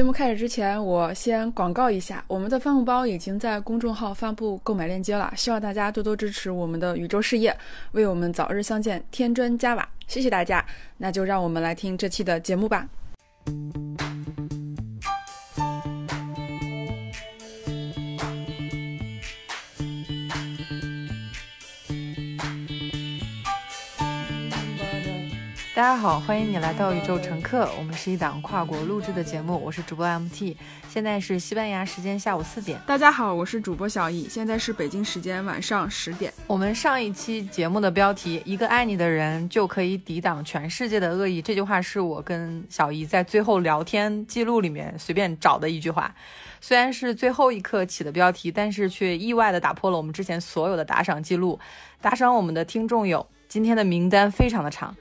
节目开始之前，我先广告一下，我们的帆布包已经在公众号发布购买链接了，希望大家多多支持我们的宇宙事业，为我们早日相见添砖加瓦。谢谢大家，那就让我们来听这期的节目吧。大家好，欢迎你来到宇宙乘客。我们是一档跨国录制的节目，我是主播 MT。现在是西班牙时间下午四点。大家好，我是主播小易，现在是北京时间晚上十点。我们上一期节目的标题“一个爱你的人就可以抵挡全世界的恶意”，这句话是我跟小易在最后聊天记录里面随便找的一句话。虽然是最后一刻起的标题，但是却意外的打破了我们之前所有的打赏记录。打赏我们的听众有，今天的名单非常的长。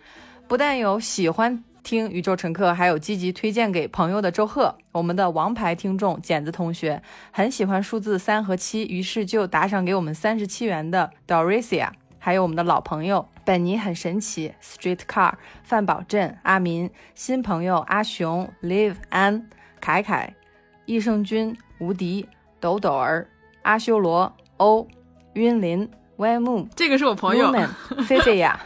不但有喜欢听宇宙乘客，还有积极推荐给朋友的周贺，我们的王牌听众剪子同学很喜欢数字三和七，于是就打赏给我们三十七元的 Dorisia，还有我们的老朋友本尼很神奇 Street Car 范宝镇阿民新朋友阿雄 Live 安凯凯益胜君无敌抖抖儿阿修罗欧晕林 Y 木，这个是我朋友菲菲呀。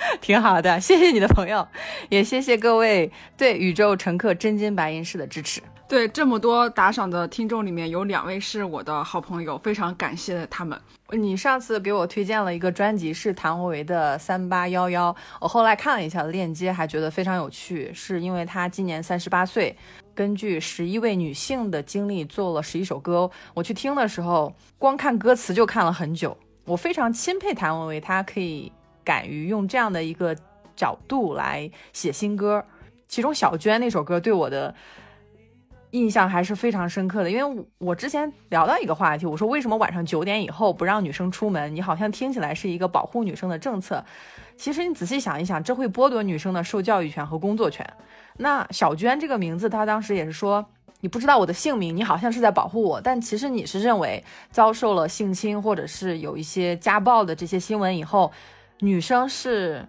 挺好的，谢谢你的朋友，也谢谢各位对宇宙乘客真金白银式的支持。对这么多打赏的听众里面，有两位是我的好朋友，非常感谢他们。你上次给我推荐了一个专辑，是谭维维的《三八幺幺》，我后来看了一下链接，还觉得非常有趣，是因为他今年三十八岁，根据十一位女性的经历做了十一首歌。我去听的时候，光看歌词就看了很久。我非常钦佩谭维维，她可以。敢于用这样的一个角度来写新歌，其中小娟那首歌对我的印象还是非常深刻的。因为我之前聊到一个话题，我说为什么晚上九点以后不让女生出门？你好像听起来是一个保护女生的政策，其实你仔细想一想，这会剥夺女生的受教育权和工作权。那小娟这个名字，她当时也是说，你不知道我的姓名，你好像是在保护我，但其实你是认为遭受了性侵或者是有一些家暴的这些新闻以后。女生是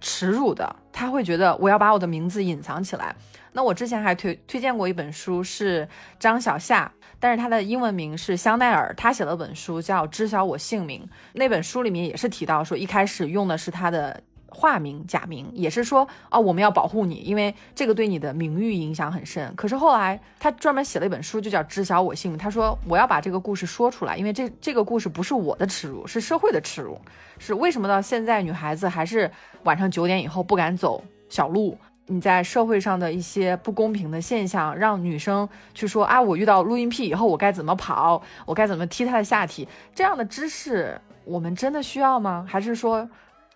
耻辱的，她会觉得我要把我的名字隐藏起来。那我之前还推推荐过一本书，是张小夏，但是她的英文名是香奈儿，她写了本书叫《知晓我姓名》。那本书里面也是提到说，一开始用的是她的。化名假名也是说啊，我们要保护你，因为这个对你的名誉影响很深。可是后来他专门写了一本书，就叫《知晓我姓名》。他说我要把这个故事说出来，因为这这个故事不是我的耻辱，是社会的耻辱。是为什么到现在女孩子还是晚上九点以后不敢走小路？你在社会上的一些不公平的现象，让女生去说啊，我遇到录音癖以后我该怎么跑，我该怎么踢他的下体？这样的知识我们真的需要吗？还是说？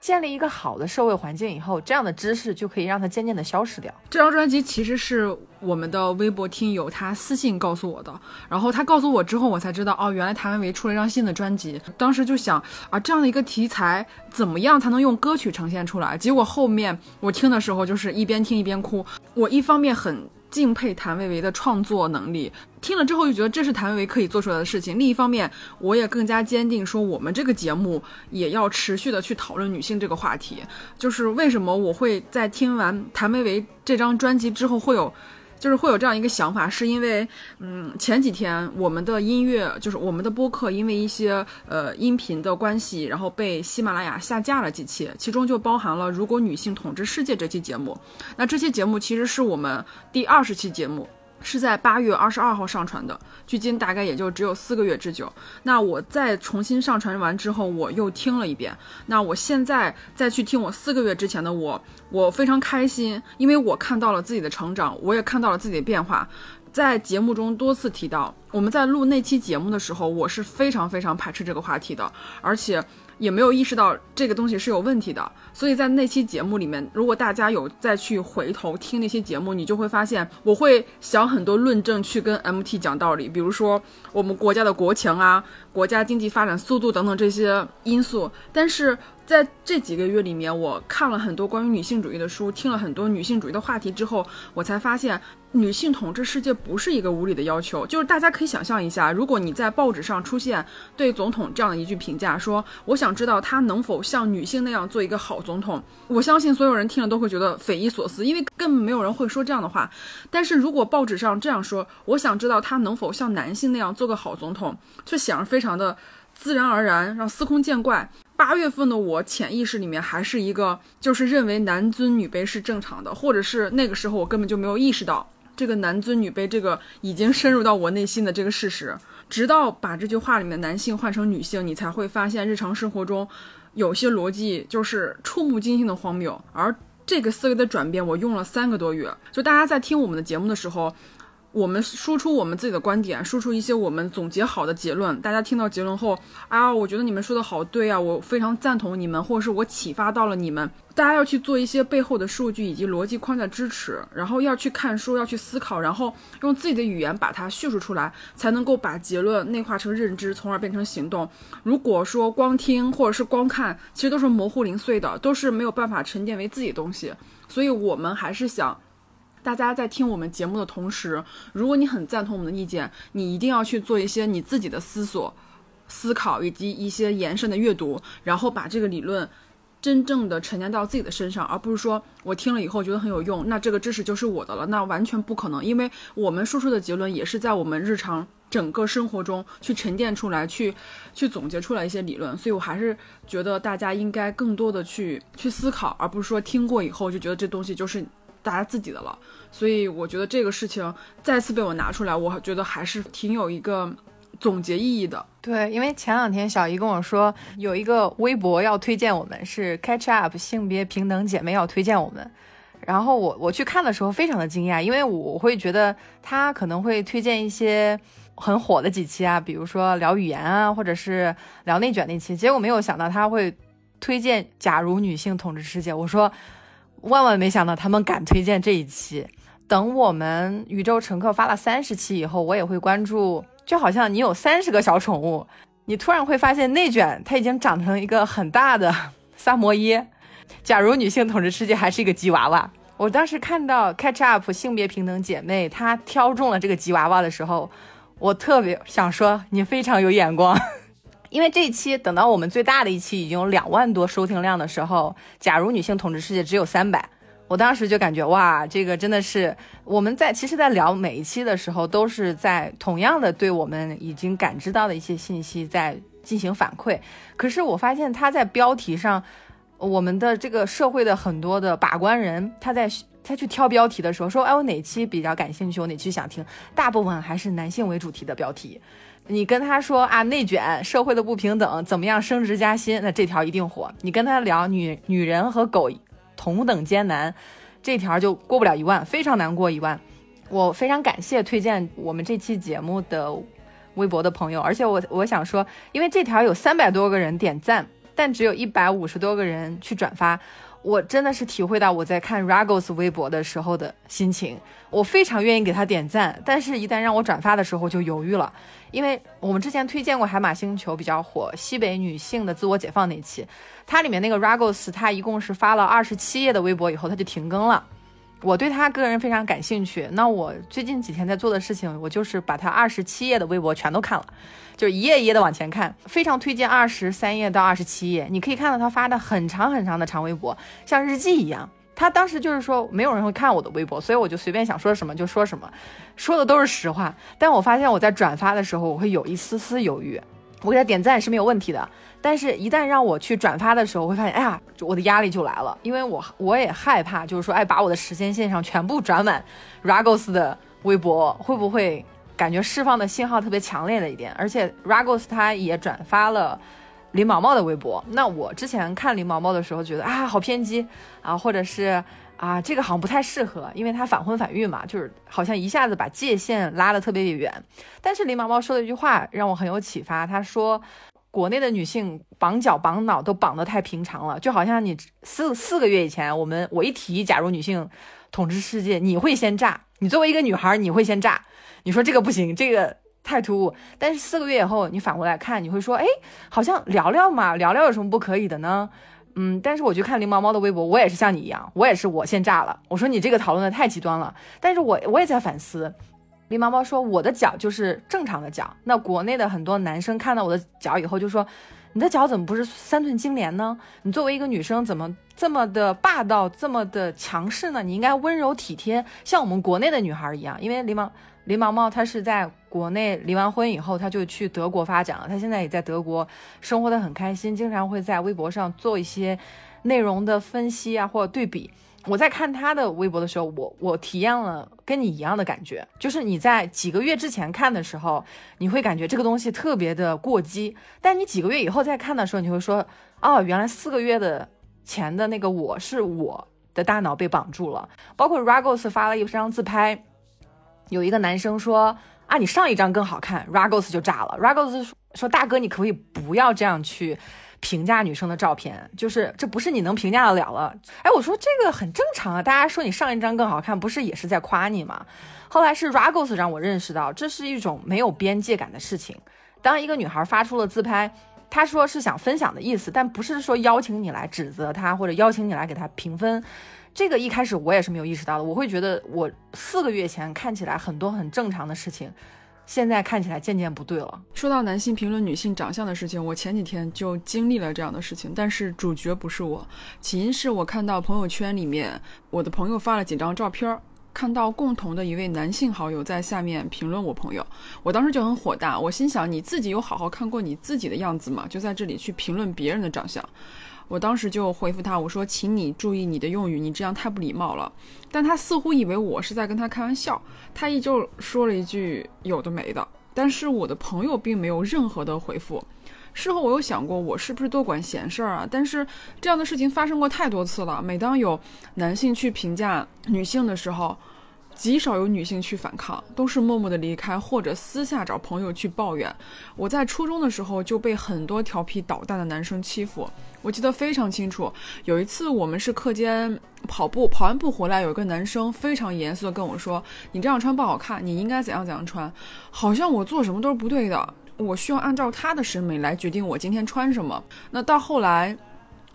建立一个好的社会环境以后，这样的知识就可以让它渐渐的消失掉。这张专辑其实是我们的微博听友他私信告诉我的，然后他告诉我之后，我才知道哦，原来谭维维出了一张新的专辑。当时就想啊，这样的一个题材怎么样才能用歌曲呈现出来？结果后面我听的时候就是一边听一边哭。我一方面很。敬佩谭维维的创作能力，听了之后就觉得这是谭维维可以做出来的事情。另一方面，我也更加坚定说，我们这个节目也要持续的去讨论女性这个话题。就是为什么我会在听完谭维维这张专辑之后会有。就是会有这样一个想法，是因为，嗯，前几天我们的音乐，就是我们的播客，因为一些呃音频的关系，然后被喜马拉雅下架了几期，其中就包含了《如果女性统治世界》这期节目。那这期节目其实是我们第二十期节目。是在八月二十二号上传的，距今大概也就只有四个月之久。那我再重新上传完之后，我又听了一遍。那我现在再去听我四个月之前的我，我非常开心，因为我看到了自己的成长，我也看到了自己的变化。在节目中多次提到，我们在录那期节目的时候，我是非常非常排斥这个话题的，而且。也没有意识到这个东西是有问题的，所以在那期节目里面，如果大家有再去回头听那些节目，你就会发现我会想很多论证去跟 MT 讲道理，比如说我们国家的国情啊、国家经济发展速度等等这些因素。但是在这几个月里面，我看了很多关于女性主义的书，听了很多女性主义的话题之后，我才发现，女性统治世界不是一个无理的要求。就是大家可以想象一下，如果你在报纸上出现对总统这样的一句评价，说我想知道他能否像女性那样做一个好总统，我相信所有人听了都会觉得匪夷所思，因为根本没有人会说这样的话。但是如果报纸上这样说，我想知道他能否像男性那样做个好总统，却显然非常的自然而然，让司空见惯。八月份的我潜意识里面还是一个，就是认为男尊女卑是正常的，或者是那个时候我根本就没有意识到这个男尊女卑这个已经深入到我内心的这个事实。直到把这句话里面男性换成女性，你才会发现日常生活中有些逻辑就是触目惊心的荒谬。而这个思维的转变，我用了三个多月。就大家在听我们的节目的时候。我们输出我们自己的观点，输出一些我们总结好的结论。大家听到结论后，啊，我觉得你们说的好对啊，我非常赞同你们，或者是我启发到了你们。大家要去做一些背后的数据以及逻辑框架支持，然后要去看书，要去思考，然后用自己的语言把它叙述出来，才能够把结论内化成认知，从而变成行动。如果说光听或者是光看，其实都是模糊零碎的，都是没有办法沉淀为自己的东西。所以我们还是想。大家在听我们节目的同时，如果你很赞同我们的意见，你一定要去做一些你自己的思索、思考以及一些延伸的阅读，然后把这个理论真正的沉淀到自己的身上，而不是说我听了以后觉得很有用，那这个知识就是我的了，那完全不可能，因为我们输出的结论也是在我们日常整个生活中去沉淀出来、去去总结出来一些理论，所以我还是觉得大家应该更多的去去思考，而不是说听过以后就觉得这东西就是。大家自己的了，所以我觉得这个事情再次被我拿出来，我觉得还是挺有一个总结意义的。对，因为前两天小姨跟我说有一个微博要推荐我们，是 Catch Up 性别平等姐妹要推荐我们，然后我我去看的时候非常的惊讶，因为我会觉得她可能会推荐一些很火的几期啊，比如说聊语言啊，或者是聊内卷那期，结果没有想到她会推荐《假如女性统治世界》，我说。万万没想到他们敢推荐这一期。等我们宇宙乘客发了三十期以后，我也会关注。就好像你有三十个小宠物，你突然会发现内卷它已经长成一个很大的 萨摩耶。假如女性统治世界还是一个吉娃娃，我当时看到 Catch Up 性别平等姐妹她挑中了这个吉娃娃的时候，我特别想说你非常有眼光。因为这一期等到我们最大的一期已经有两万多收听量的时候，假如女性统治世界只有三百，我当时就感觉哇，这个真的是我们在其实，在聊每一期的时候，都是在同样的对我们已经感知到的一些信息在进行反馈。可是我发现他在标题上，我们的这个社会的很多的把关人，他在他去挑标题的时候说，哎，我哪期比较感兴趣，我哪期想听，大部分还是男性为主题的标题。你跟他说啊，内卷、社会的不平等，怎么样升职加薪？那这条一定火。你跟他聊女女人和狗同等艰难，这条就过不了一万，非常难过一万。我非常感谢推荐我们这期节目的微博的朋友，而且我我想说，因为这条有三百多个人点赞，但只有一百五十多个人去转发。我真的是体会到我在看 Ragos 微博的时候的心情，我非常愿意给他点赞，但是一旦让我转发的时候就犹豫了，因为我们之前推荐过海马星球比较火西北女性的自我解放那期，它里面那个 Ragos 他一共是发了二十七页的微博以后他就停更了，我对他个人非常感兴趣，那我最近几天在做的事情，我就是把他二十七页的微博全都看了。就一页一页的往前看，非常推荐二十三页到二十七页，你可以看到他发的很长很长的长微博，像日记一样。他当时就是说没有人会看我的微博，所以我就随便想说什么就说什么，说的都是实话。但我发现我在转发的时候，我会有一丝丝犹豫。我给他点赞是没有问题的，但是一旦让我去转发的时候，我会发现，哎呀，我的压力就来了，因为我我也害怕，就是说，哎，把我的时间线上全部转满 Ragos 的微博，会不会？感觉释放的信号特别强烈的一点，而且 Ragos 他也转发了林毛毛的微博。那我之前看林毛毛的时候，觉得啊好偏激啊，或者是啊这个好像不太适合，因为他反婚反育嘛，就是好像一下子把界限拉得特别远。但是林毛毛说的一句话让我很有启发，他说国内的女性绑脚绑脑都绑得太平常了，就好像你四四个月以前我们我一提假如女性统治世界，你会先炸，你作为一个女孩你会先炸。你说这个不行，这个太突兀。但是四个月以后，你反过来看，你会说，哎，好像聊聊嘛，聊聊有什么不可以的呢？嗯，但是我去看林毛毛的微博，我也是像你一样，我也是我先炸了。我说你这个讨论的太极端了，但是我我也在反思。狸毛猫说我的脚就是正常的脚，那国内的很多男生看到我的脚以后就说，你的脚怎么不是三寸金莲呢？你作为一个女生怎么这么的霸道，这么的强势呢？你应该温柔体贴，像我们国内的女孩一样。因为狸毛狸毛猫她是在国内离完婚以后，她就去德国发展了，她现在也在德国生活的很开心，经常会在微博上做一些内容的分析啊或者对比。我在看他的微博的时候，我我体验了跟你一样的感觉，就是你在几个月之前看的时候，你会感觉这个东西特别的过激，但你几个月以后再看的时候，你会说，哦，原来四个月的前的那个我是我的大脑被绑住了。包括 Ragos 发了一张自拍，有一个男生说，啊，你上一张更好看，Ragos 就炸了。Ragos 说，大哥，你可不可以不要这样去。评价女生的照片，就是这不是你能评价得了了。哎，我说这个很正常啊，大家说你上一张更好看，不是也是在夸你吗？后来是 Ragos 让我认识到，这是一种没有边界感的事情。当一个女孩发出了自拍，她说是想分享的意思，但不是说邀请你来指责她或者邀请你来给她评分。这个一开始我也是没有意识到的，我会觉得我四个月前看起来很多很正常的事情。现在看起来渐渐不对了。说到男性评论女性长相的事情，我前几天就经历了这样的事情，但是主角不是我，起因是我看到朋友圈里面我的朋友发了几张照片，看到共同的一位男性好友在下面评论我朋友，我当时就很火大，我心想你自己有好好看过你自己的样子吗？就在这里去评论别人的长相。我当时就回复他，我说：“请你注意你的用语，你这样太不礼貌了。”但他似乎以为我是在跟他开玩笑，他依旧说了一句有的没的。但是我的朋友并没有任何的回复。事后我有想过，我是不是多管闲事儿啊？但是这样的事情发生过太多次了。每当有男性去评价女性的时候，极少有女性去反抗，都是默默的离开，或者私下找朋友去抱怨。我在初中的时候就被很多调皮捣蛋的男生欺负，我记得非常清楚。有一次我们是课间跑步，跑完步回来，有一个男生非常严肃的跟我说：“你这样穿不好看，你应该怎样怎样穿。”好像我做什么都是不对的，我需要按照他的审美来决定我今天穿什么。那到后来。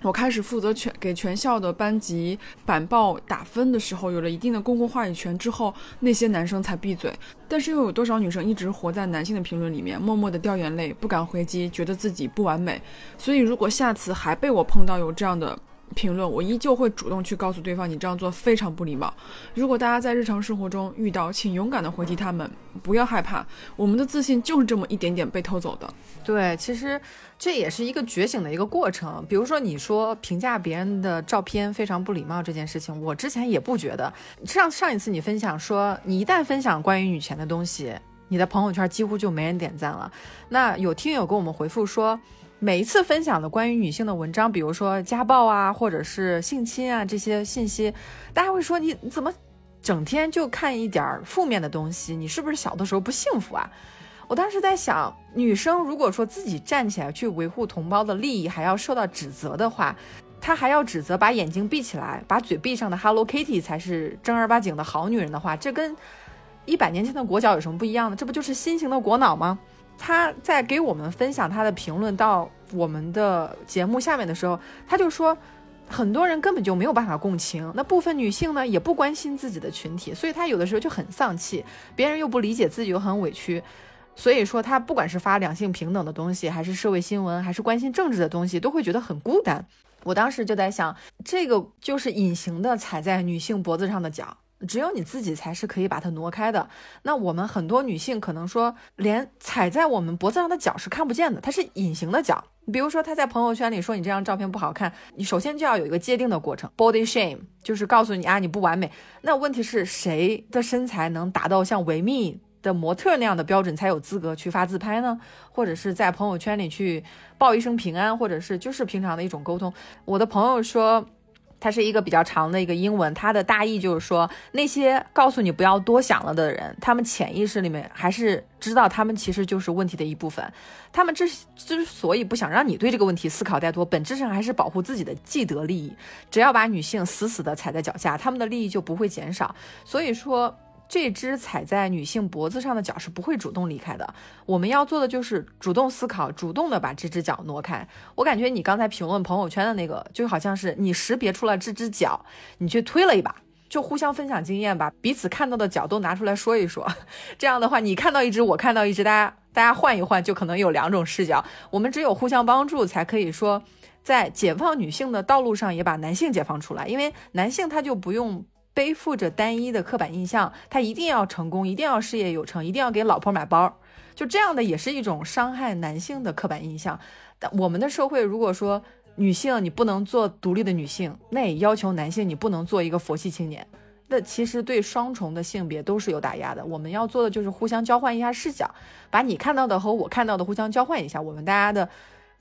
我开始负责全给全校的班级板报打分的时候，有了一定的公共话语权之后，那些男生才闭嘴。但是又有多少女生一直活在男性的评论里面，默默的掉眼泪，不敢回击，觉得自己不完美。所以如果下次还被我碰到有这样的，评论，我依旧会主动去告诉对方，你这样做非常不礼貌。如果大家在日常生活中遇到，请勇敢的回击他们，不要害怕，我们的自信就是这么一点点被偷走的。对，其实这也是一个觉醒的一个过程。比如说，你说评价别人的照片非常不礼貌这件事情，我之前也不觉得。上上一次你分享说，你一旦分享关于女权的东西，你的朋友圈几乎就没人点赞了。那有听友给我们回复说。每一次分享的关于女性的文章，比如说家暴啊，或者是性侵啊这些信息，大家会说你你怎么整天就看一点负面的东西？你是不是小的时候不幸福啊？我当时在想，女生如果说自己站起来去维护同胞的利益，还要受到指责的话，她还要指责把眼睛闭起来、把嘴闭上的 Hello Kitty 才是正儿八经的好女人的话，这跟一百年前的裹脚有什么不一样呢？这不就是新型的裹脑吗？他在给我们分享他的评论到我们的节目下面的时候，他就说，很多人根本就没有办法共情，那部分女性呢也不关心自己的群体，所以他有的时候就很丧气，别人又不理解自己又很委屈，所以说他不管是发两性平等的东西，还是社会新闻，还是关心政治的东西，都会觉得很孤单。我当时就在想，这个就是隐形的踩在女性脖子上的脚。只有你自己才是可以把它挪开的。那我们很多女性可能说，连踩在我们脖子上的脚是看不见的，它是隐形的脚。比如说，她在朋友圈里说你这张照片不好看，你首先就要有一个界定的过程，body shame，就是告诉你啊你不完美。那问题是谁的身材能达到像维密的模特那样的标准才有资格去发自拍呢？或者是在朋友圈里去报一声平安，或者是就是平常的一种沟通。我的朋友说。它是一个比较长的一个英文，它的大意就是说，那些告诉你不要多想了的人，他们潜意识里面还是知道他们其实就是问题的一部分。他们之之所以不想让你对这个问题思考太多，本质上还是保护自己的既得利益。只要把女性死死的踩在脚下，他们的利益就不会减少。所以说。这只踩在女性脖子上的脚是不会主动离开的。我们要做的就是主动思考，主动的把这只脚挪开。我感觉你刚才评论朋友圈的那个，就好像是你识别出了这只脚，你去推了一把，就互相分享经验吧，彼此看到的脚都拿出来说一说。这样的话，你看到一只，我看到一只，大家大家换一换，就可能有两种视角。我们只有互相帮助，才可以说在解放女性的道路上，也把男性解放出来。因为男性他就不用。背负着单一的刻板印象，他一定要成功，一定要事业有成，一定要给老婆买包，就这样的也是一种伤害男性的刻板印象。但我们的社会如果说女性你不能做独立的女性，那也要求男性你不能做一个佛系青年，那其实对双重的性别都是有打压的。我们要做的就是互相交换一下视角，把你看到的和我看到的互相交换一下，我们大家的。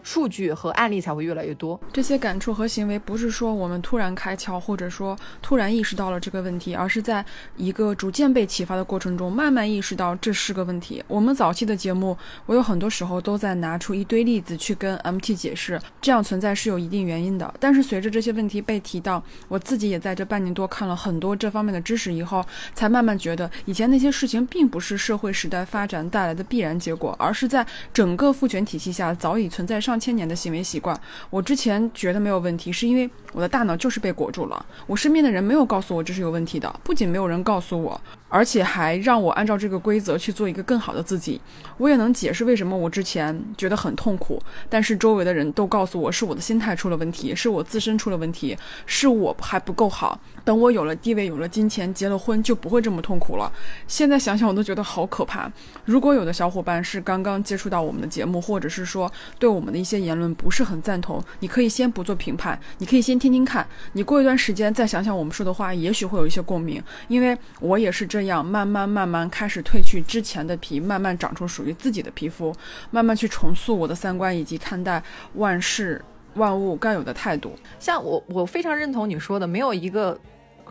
数据和案例才会越来越多。这些感触和行为不是说我们突然开窍，或者说突然意识到了这个问题，而是在一个逐渐被启发的过程中，慢慢意识到这是个问题。我们早期的节目，我有很多时候都在拿出一堆例子去跟 MT 解释，这样存在是有一定原因的。但是随着这些问题被提到，我自己也在这半年多看了很多这方面的知识以后，才慢慢觉得以前那些事情并不是社会时代发展带来的必然结果，而是在整个父权体系下早已存在上。上千年的行为习惯，我之前觉得没有问题，是因为我的大脑就是被裹住了。我身边的人没有告诉我这是有问题的，不仅没有人告诉我，而且还让我按照这个规则去做一个更好的自己。我也能解释为什么我之前觉得很痛苦，但是周围的人都告诉我是我的心态出了问题，是我自身出了问题，是我还不够好。等我有了地位，有了金钱，结了婚，就不会这么痛苦了。现在想想，我都觉得好可怕。如果有的小伙伴是刚刚接触到我们的节目，或者是说对我们的一些言论不是很赞同，你可以先不做评判，你可以先听听看。你过一段时间再想想我们说的话，也许会有一些共鸣。因为我也是这样，慢慢慢慢开始褪去之前的皮，慢慢长出属于自己的皮肤，慢慢去重塑我的三观以及看待万事。万物该有的态度，像我，我非常认同你说的，没有一个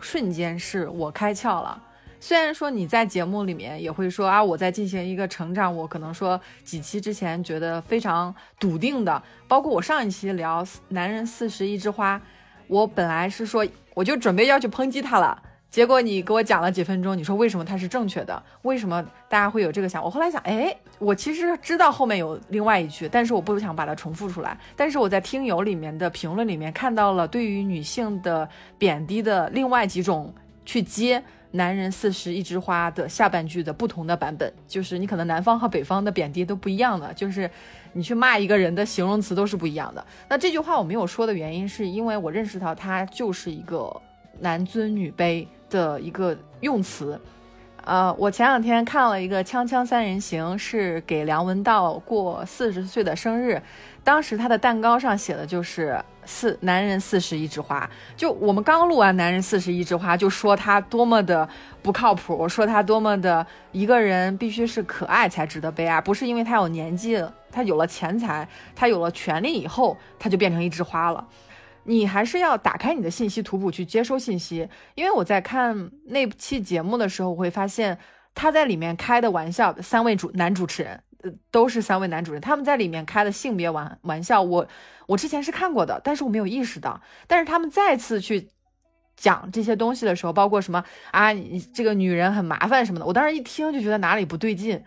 瞬间是我开窍了。虽然说你在节目里面也会说啊，我在进行一个成长，我可能说几期之前觉得非常笃定的，包括我上一期聊男人四十一枝花，我本来是说我就准备要去抨击他了。结果你给我讲了几分钟，你说为什么它是正确的？为什么大家会有这个想？我后来想，哎，我其实知道后面有另外一句，但是我不想把它重复出来。但是我在听友里面的评论里面看到了对于女性的贬低的另外几种去接“男人四十一枝花”的下半句的不同的版本，就是你可能南方和北方的贬低都不一样的，就是你去骂一个人的形容词都是不一样的。那这句话我没有说的原因，是因为我认识到它就是一个男尊女卑。的一个用词，呃，我前两天看了一个《锵锵三人行》，是给梁文道过四十岁的生日，当时他的蛋糕上写的就是“四男人四十一枝花”。就我们刚录完《男人四十一枝花》，就说他多么的不靠谱，说他多么的一个人必须是可爱才值得被爱，不是因为他有年纪，他有了钱财，他有了权利以后，他就变成一枝花了。你还是要打开你的信息图谱去接收信息，因为我在看那期节目的时候，我会发现他在里面开的玩笑，三位主男主持人，呃，都是三位男主人，他们在里面开的性别玩玩笑，我我之前是看过的，但是我没有意识到，但是他们再次去讲这些东西的时候，包括什么啊，这个女人很麻烦什么的，我当时一听就觉得哪里不对劲，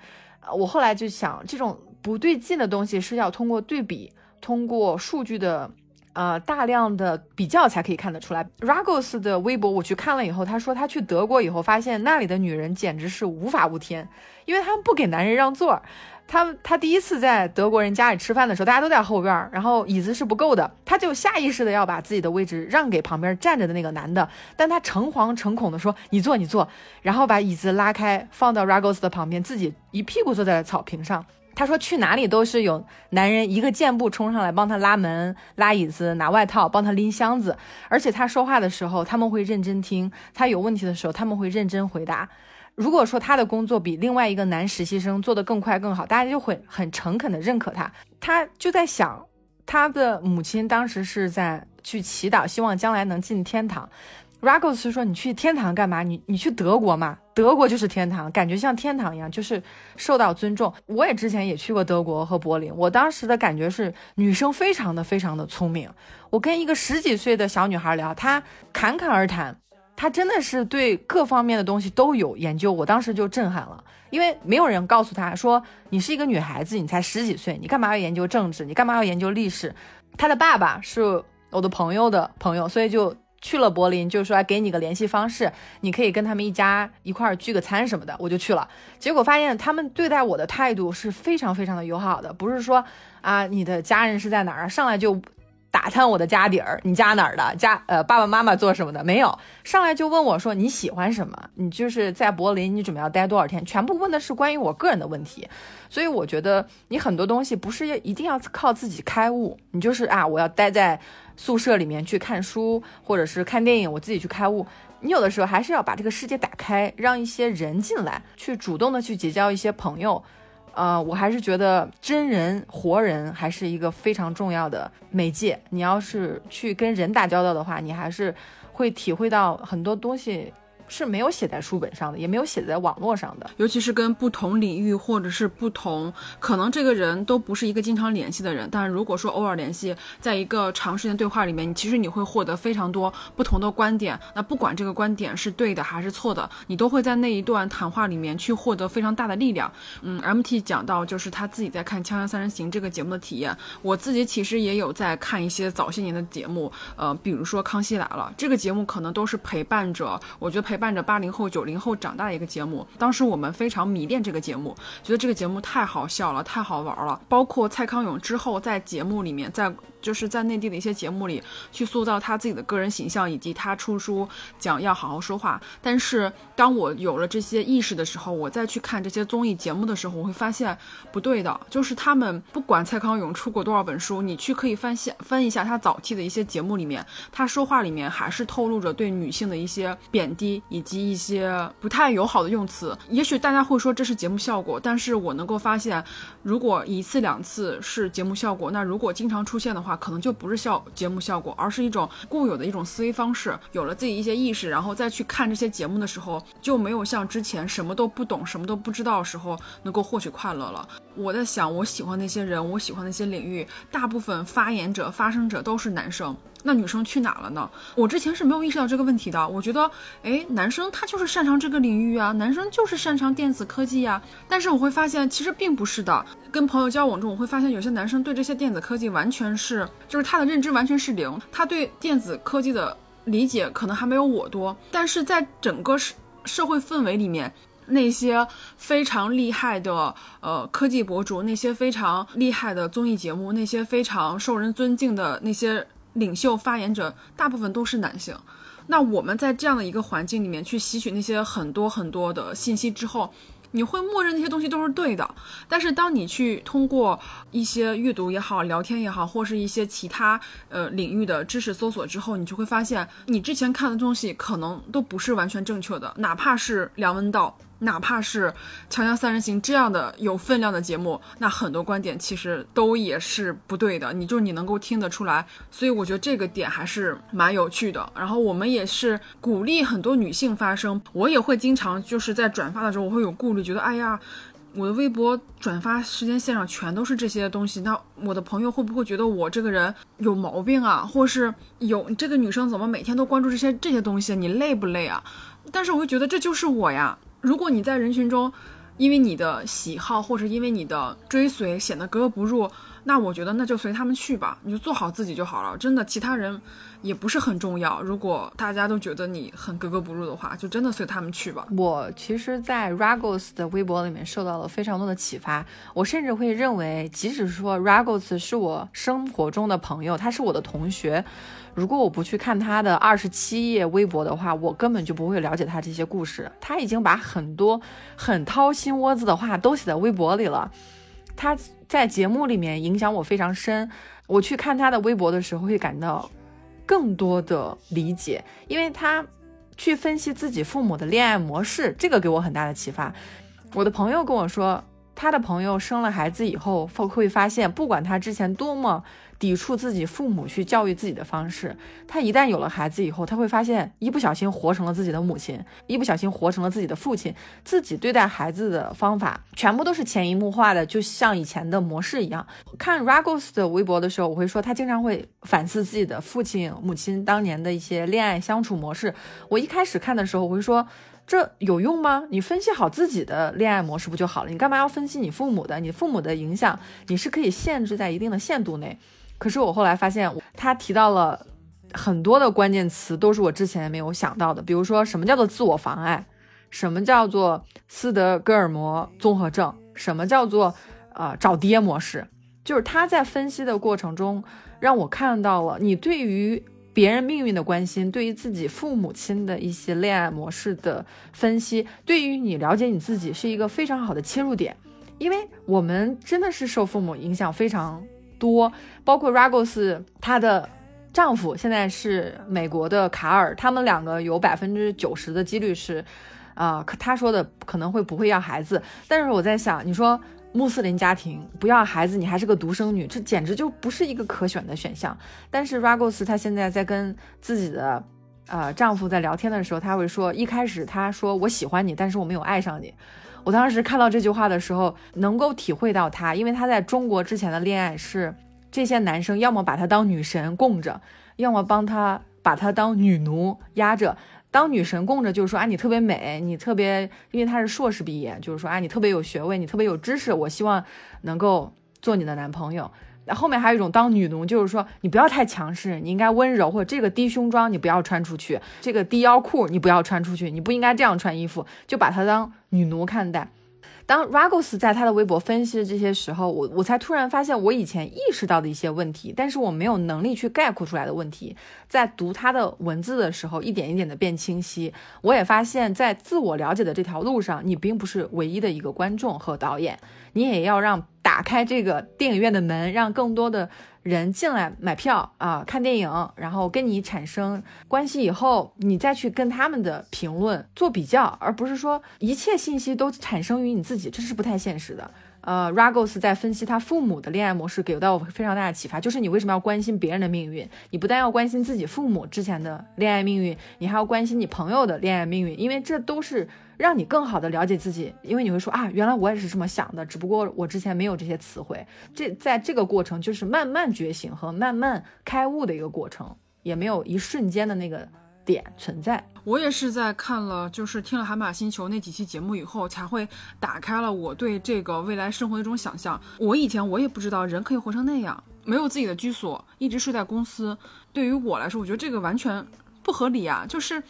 我后来就想，这种不对劲的东西是要通过对比，通过数据的。呃，大量的比较才可以看得出来。Ragos 的微博我去看了以后，他说他去德国以后发现那里的女人简直是无法无天，因为他们不给男人让座。他他第一次在德国人家里吃饭的时候，大家都在后边，然后椅子是不够的，他就下意识的要把自己的位置让给旁边站着的那个男的，但他诚惶诚恐的说：“你坐，你坐。”然后把椅子拉开放到 Ragos 的旁边，自己一屁股坐在了草坪上。他说去哪里都是有男人一个箭步冲上来帮他拉门、拉椅子、拿外套、帮他拎箱子，而且他说话的时候他们会认真听，他有问题的时候他们会认真回答。如果说他的工作比另外一个男实习生做得更快更好，大家就会很诚恳的认可他。他就在想，他的母亲当时是在去祈祷，希望将来能进天堂。Ragos 是说：“你去天堂干嘛？你你去德国嘛？德国就是天堂，感觉像天堂一样，就是受到尊重。我也之前也去过德国和柏林，我当时的感觉是女生非常的非常的聪明。我跟一个十几岁的小女孩聊，她侃侃而谈，她真的是对各方面的东西都有研究，我当时就震撼了，因为没有人告诉她说你是一个女孩子，你才十几岁，你干嘛要研究政治？你干嘛要研究历史？她的爸爸是我的朋友的朋友，所以就去了柏林，就是说给你个联系方式，你可以跟他们一家一块儿聚个餐什么的，我就去了。结果发现他们对待我的态度是非常非常的友好的，不是说啊你的家人是在哪儿啊，上来就。打探我的家底儿，你家哪儿的？家呃爸爸妈妈做什么的？没有，上来就问我说你喜欢什么？你就是在柏林，你准备要待多少天？全部问的是关于我个人的问题。所以我觉得你很多东西不是一定要靠自己开悟，你就是啊我要待在宿舍里面去看书或者是看电影，我自己去开悟。你有的时候还是要把这个世界打开，让一些人进来，去主动的去结交一些朋友。呃，我还是觉得真人活人还是一个非常重要的媒介。你要是去跟人打交道的话，你还是会体会到很多东西。是没有写在书本上的，也没有写在网络上的。尤其是跟不同领域或者是不同，可能这个人都不是一个经常联系的人，但如果说偶尔联系，在一个长时间对话里面，你其实你会获得非常多不同的观点。那不管这个观点是对的还是错的，你都会在那一段谈话里面去获得非常大的力量。嗯，MT 讲到就是他自己在看《锵锵三人行》这个节目的体验，我自己其实也有在看一些早些年的节目，呃，比如说《康熙来了》这个节目，可能都是陪伴着，我觉得陪。伴伴着八零后、九零后长大的一个节目，当时我们非常迷恋这个节目，觉得这个节目太好笑了，太好玩了。包括蔡康永之后在节目里面，在。就是在内地的一些节目里去塑造他自己的个人形象，以及他出书讲要好好说话。但是当我有了这些意识的时候，我再去看这些综艺节目的时候，我会发现不对的。就是他们不管蔡康永出过多少本书，你去可以翻下翻一下他早期的一些节目里面，他说话里面还是透露着对女性的一些贬低，以及一些不太友好的用词。也许大家会说这是节目效果，但是我能够发现，如果一次两次是节目效果，那如果经常出现的话，可能就不是效节目效果，而是一种固有的一种思维方式。有了自己一些意识，然后再去看这些节目的时候，就没有像之前什么都不懂、什么都不知道的时候能够获取快乐了。我在想，我喜欢那些人，我喜欢那些领域，大部分发言者、发声者都是男生。那女生去哪了呢？我之前是没有意识到这个问题的。我觉得，哎，男生他就是擅长这个领域啊，男生就是擅长电子科技呀。但是我会发现，其实并不是的。跟朋友交往中，我会发现有些男生对这些电子科技完全是，就是他的认知完全是零，他对电子科技的理解可能还没有我多。但是在整个社社会氛围里面，那些非常厉害的呃科技博主，那些非常厉害的综艺节目，那些非常受人尊敬的那些。领袖发言者大部分都是男性，那我们在这样的一个环境里面去吸取那些很多很多的信息之后，你会默认那些东西都是对的。但是当你去通过一些阅读也好、聊天也好，或是一些其他呃领域的知识搜索之后，你就会发现，你之前看的东西可能都不是完全正确的，哪怕是梁文道。哪怕是《锵锵三人行》这样的有分量的节目，那很多观点其实都也是不对的。你就你能够听得出来，所以我觉得这个点还是蛮有趣的。然后我们也是鼓励很多女性发声，我也会经常就是在转发的时候，我会有顾虑，觉得哎呀，我的微博转发时间线上全都是这些东西，那我的朋友会不会觉得我这个人有毛病啊？或是有这个女生怎么每天都关注这些这些东西？你累不累啊？但是我会觉得这就是我呀。如果你在人群中，因为你的喜好或者因为你的追随显得格格不入，那我觉得那就随他们去吧，你就做好自己就好了。真的，其他人也不是很重要。如果大家都觉得你很格格不入的话，就真的随他们去吧。我其实，在 Ragos 的微博里面受到了非常多的启发。我甚至会认为，即使说 Ragos 是我生活中的朋友，他是我的同学。如果我不去看他的二十七页微博的话，我根本就不会了解他这些故事。他已经把很多很掏心窝子的话都写在微博里了。他在节目里面影响我非常深。我去看他的微博的时候，会感到更多的理解，因为他去分析自己父母的恋爱模式，这个给我很大的启发。我的朋友跟我说，他的朋友生了孩子以后，会会发现，不管他之前多么抵触自己父母去教育自己的方式，他一旦有了孩子以后，他会发现一不小心活成了自己的母亲，一不小心活成了自己的父亲，自己对待孩子的方法全部都是潜移默化的，就像以前的模式一样。看 Ragos 的微博的时候，我会说他经常会反思自己的父亲、母亲当年的一些恋爱相处模式。我一开始看的时候，我会说。这有用吗？你分析好自己的恋爱模式不就好了？你干嘛要分析你父母的？你父母的影响你是可以限制在一定的限度内。可是我后来发现，他提到了很多的关键词，都是我之前没有想到的。比如说，什么叫做自我妨碍？什么叫做斯德哥尔摩综合症？什么叫做呃找爹模式？就是他在分析的过程中，让我看到了你对于。别人命运的关心，对于自己父母亲的一些恋爱模式的分析，对于你了解你自己是一个非常好的切入点。因为我们真的是受父母影响非常多，包括 Ragos 她的丈夫现在是美国的卡尔，他们两个有百分之九十的几率是，啊，他说的可能会不会要孩子，但是我在想，你说。穆斯林家庭不要孩子，你还是个独生女，这简直就不是一个可选的选项。但是 Ragos 她现在在跟自己的呃丈夫在聊天的时候，他会说，一开始他说我喜欢你，但是我没有爱上你。我当时看到这句话的时候，能够体会到他，因为他在中国之前的恋爱是这些男生要么把他当女神供着，要么帮他把他当女奴压着。当女神供着，就是说啊，你特别美，你特别，因为他是硕士毕业，就是说啊，你特别有学位，你特别有知识，我希望能够做你的男朋友。那后面还有一种当女奴，就是说你不要太强势，你应该温柔，或者这个低胸装你不要穿出去，这个低腰裤你不要穿出去，你不应该这样穿衣服，就把她当女奴看待。当 Ragos 在他的微博分析的这些时候，我我才突然发现我以前意识到的一些问题，但是我没有能力去概括出来的问题，在读他的文字的时候，一点一点的变清晰。我也发现，在自我了解的这条路上，你并不是唯一的一个观众和导演，你也要让打开这个电影院的门，让更多的。人进来买票啊，看电影，然后跟你产生关系以后，你再去跟他们的评论做比较，而不是说一切信息都产生于你自己，这是不太现实的。呃，Ragos 在分析他父母的恋爱模式，给到我非常大的启发，就是你为什么要关心别人的命运？你不但要关心自己父母之前的恋爱命运，你还要关心你朋友的恋爱命运，因为这都是让你更好的了解自己。因为你会说啊，原来我也是这么想的，只不过我之前没有这些词汇。这在这个过程就是慢慢觉醒和慢慢开悟的一个过程，也没有一瞬间的那个。点存在，我也是在看了，就是听了《海马星球》那几期节目以后，才会打开了我对这个未来生活的一种想象。我以前我也不知道人可以活成那样，没有自己的居所，一直睡在公司。对于我来说，我觉得这个完全不合理啊，就是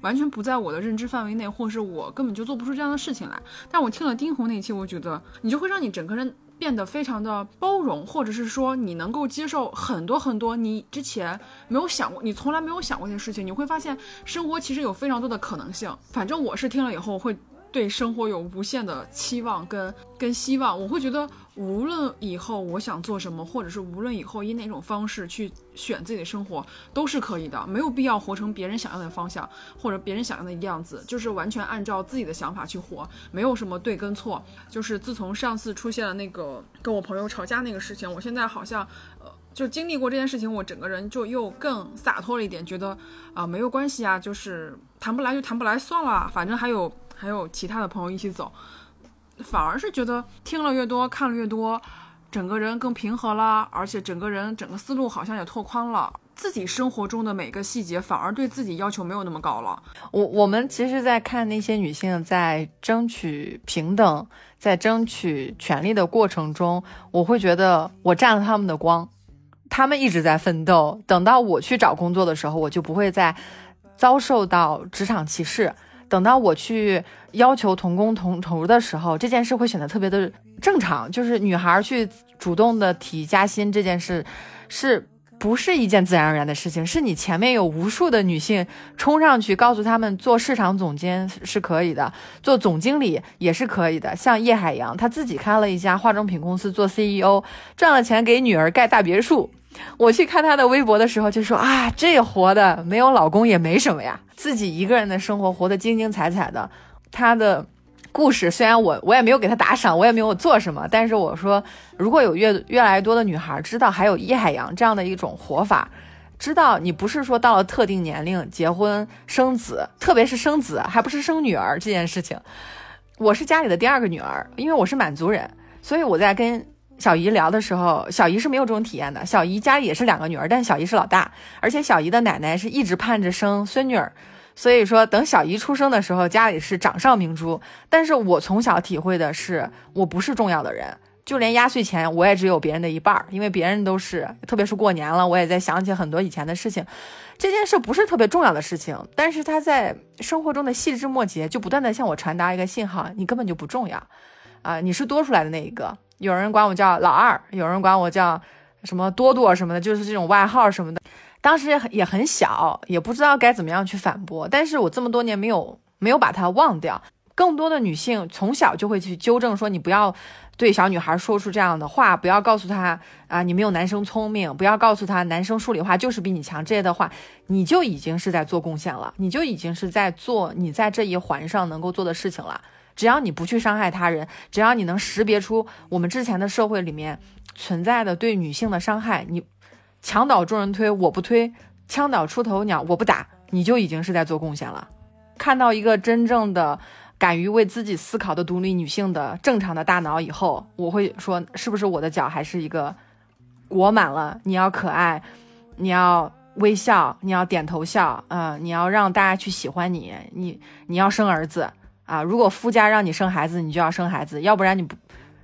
完全不在我的认知范围内，或是我根本就做不出这样的事情来。但我听了丁红那期，我觉得你就会让你整个人。变得非常的包容，或者是说你能够接受很多很多你之前没有想过、你从来没有想过的事情，你会发现生活其实有非常多的可能性。反正我是听了以后会。对生活有无限的期望跟跟希望，我会觉得无论以后我想做什么，或者是无论以后以哪种方式去选自己的生活，都是可以的，没有必要活成别人想要的方向或者别人想要的样子，就是完全按照自己的想法去活，没有什么对跟错。就是自从上次出现了那个跟我朋友吵架那个事情，我现在好像呃就经历过这件事情，我整个人就又更洒脱了一点，觉得啊没有关系啊，就是谈不来就谈不来算了，反正还有。还有其他的朋友一起走，反而是觉得听了越多，看了越多，整个人更平和了，而且整个人整个思路好像也拓宽了。自己生活中的每个细节，反而对自己要求没有那么高了。我我们其实，在看那些女性在争取平等、在争取权利的过程中，我会觉得我占了他们的光，他们一直在奋斗。等到我去找工作的时候，我就不会再遭受到职场歧视。等到我去要求同工同酬的时候，这件事会显得特别的正常。就是女孩去主动的提加薪这件事，是不是一件自然而然的事情？是你前面有无数的女性冲上去告诉他们，做市场总监是可以的，做总经理也是可以的。像叶海洋，他自己开了一家化妆品公司做 CEO，赚了钱给女儿盖大别墅。我去看他的微博的时候，就说啊，这活的没有老公也没什么呀，自己一个人的生活活得精精彩彩的。他的故事。虽然我我也没有给他打赏，我也没有做什么，但是我说，如果有越越来越多的女孩知道还有叶海洋这样的一种活法，知道你不是说到了特定年龄结婚生子，特别是生子，还不是生女儿这件事情。我是家里的第二个女儿，因为我是满族人，所以我在跟小姨聊的时候，小姨是没有这种体验的。小姨家里也是两个女儿，但小姨是老大，而且小姨的奶奶是一直盼着生孙女儿，所以说等小姨出生的时候，家里是掌上明珠。但是我从小体会的是，我不是重要的人。就连压岁钱我也只有别人的一半儿，因为别人都是，特别是过年了，我也在想起很多以前的事情。这件事不是特别重要的事情，但是他在生活中的细枝末节就不断的向我传达一个信号：你根本就不重要，啊，你是多出来的那一个。有人管我叫老二，有人管我叫什么多多什么的，就是这种外号什么的。当时也很也很小，也不知道该怎么样去反驳，但是我这么多年没有没有把它忘掉。更多的女性从小就会去纠正说，你不要。对小女孩说出这样的话，不要告诉她啊，你没有男生聪明，不要告诉她男生数理化就是比你强，这些的话，你就已经是在做贡献了，你就已经是在做你在这一环上能够做的事情了。只要你不去伤害他人，只要你能识别出我们之前的社会里面存在的对女性的伤害，你墙倒众人推，我不推；枪倒出头鸟，我不打，你就已经是在做贡献了。看到一个真正的。敢于为自己思考的独立女性的正常的大脑以后，我会说，是不是我的脚还是一个裹满了？你要可爱，你要微笑，你要点头笑，啊，你要让大家去喜欢你，你你要生儿子啊！如果夫家让你生孩子，你就要生孩子，要不然你不，